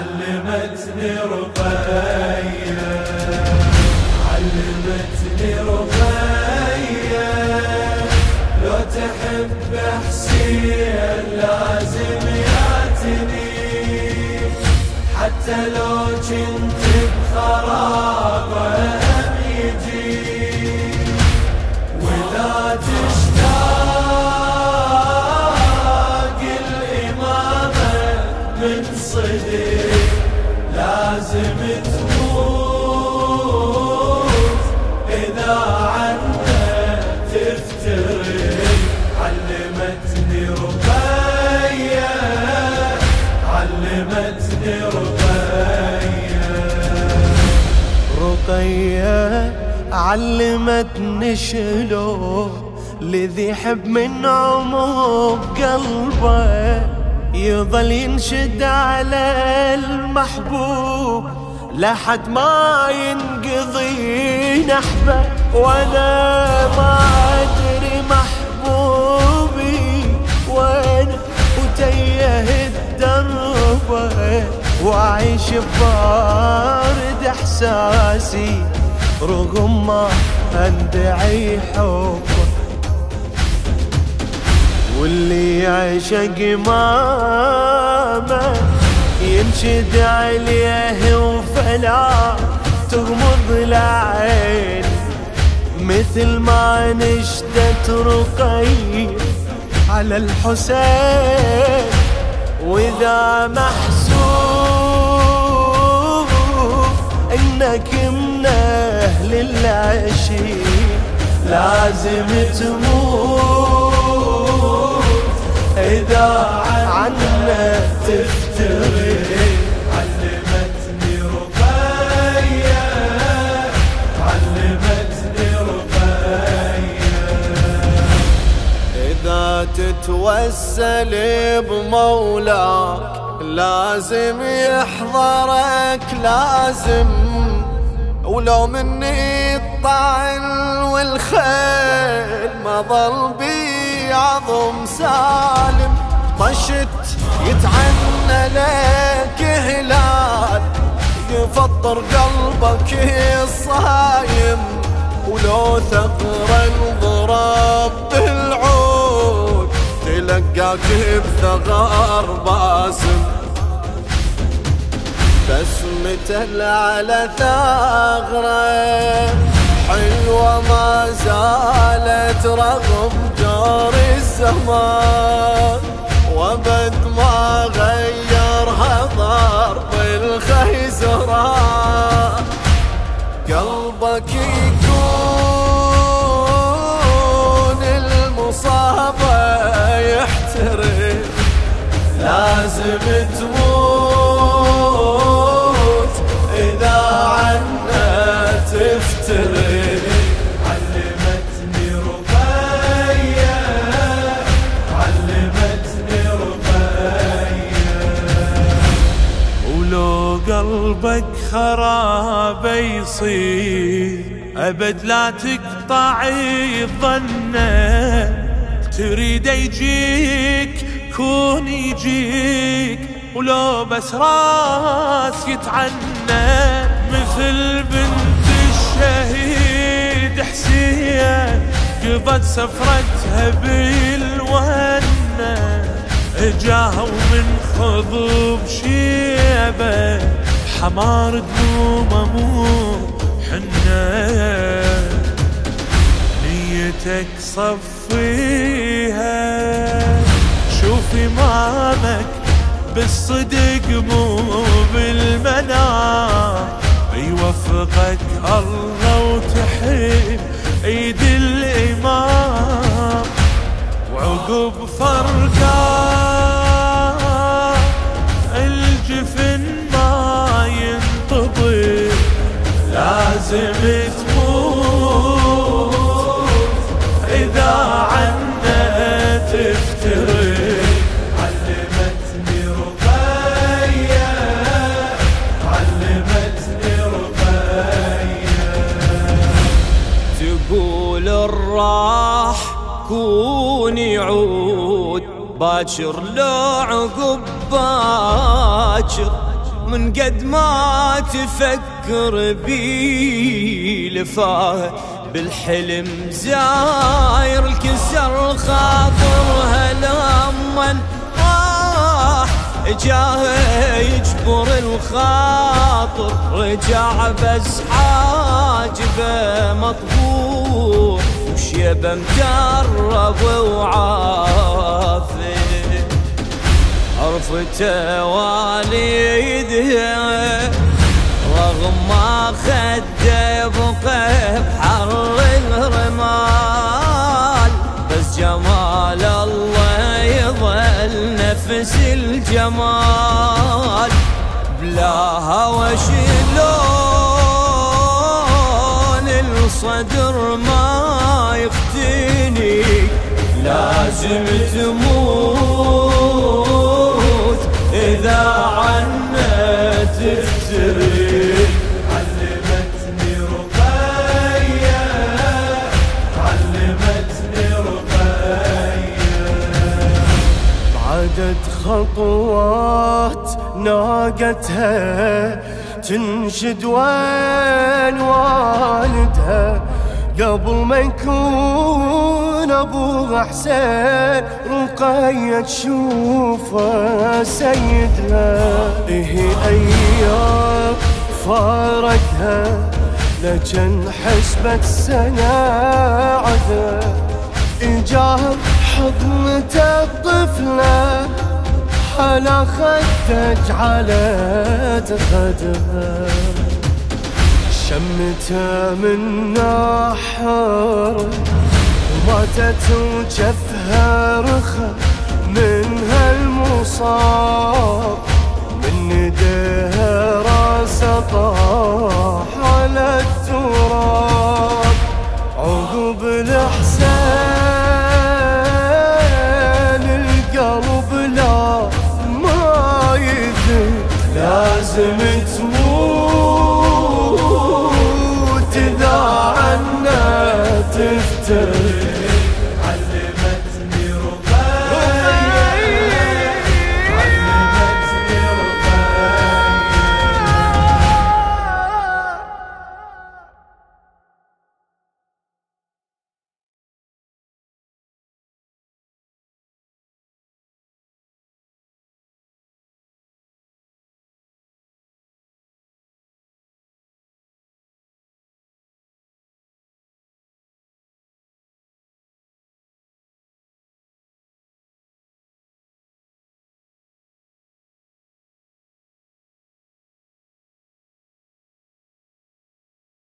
علمتني رقية علمتني رقية لو تحب حسين لازم ياتني. حتى لو كنت بخرابه لازم تموت إذا عنا تفترق علمتني رقية علمتني رقية رقية علمتني شلون الذي يحب من عمق قلبه. يظل ينشد على المحبوب لحد ما ينقضي نحبه وأنا ما أدري محبوبي وأنا وتيه الدربه وأعيش ببارد إحساسي رغم ما أندعي حبه واللي يعشق ماما ينشد عليه وفلا تغمض العين. مثل ما نشدت رقي على الحسين وإذا محسوب إنك من أهل العشيق لازم تموت. إذا عنا تفتري علمتني رقية علمتني رقية. إذا تتوسل بمولاك لازم يحضرك لازم. ولو مني الطعن والخيل ما ظل بي عظم سالم طشت يتعنى لك هلال. يفطر قلبك الصايم ولو ثغر انضرب بالعود. تلقاك بثغر باسم. بسمته على ثغره. حلوة ما زالت رغم جور الزمان وبد ما غيرها ضرب الخيزران قلبك يكون المصابة يحترم لازم تموت. قلبك خراب يصير. أبد لا تقطع الظنة تريد يجيك كون يجيك. ولو بس راس يتعنى. مثل بنت الشهيد حسين قضت سفرتها بالونة جاها ومن خضب شيبة حمار دمومه مو حنا نيتك صفيها شوف امامك بالصدق مو بالمنام يوفقك الله وتحب ايد الإمام. وعقب فرقه لازم تموت إذا عنا تفترق علمتني رقية علمتني رقية تقول الراح كوني عود باكر لو عقب باكر. من قد ما تفكر بي لفاه بالحلم زاير الكسر خاطرها لمن راح جاه يجبر الخاطر رجع بس حاجبه مطبوع وشيبه مجرب وعافي عرفته والدها رغم ما خده بقى بحر الرمال. بس جمال الله يظل نفس الجمال. بلا هوى شلون الصدر ما يفتني لازم تموت. إذا عنا تفتري علمتني رقية علمتني رقية عدد خطوات ناقتها تنشد وين والدها قبل ما يكون ابوها حسين رقية تشوفه. سيدها إيه أيام فارقها لكن حسبت سنة عذر إجاه حضنته الطفلة حلا خدك على خدها شمته من نحر وماتت وجفها رخى من هالمصاب من ايديها راسه طاح على التراب. عقب الاحسان القلب لا ما يدري لازم تموت إذا عنا تفترق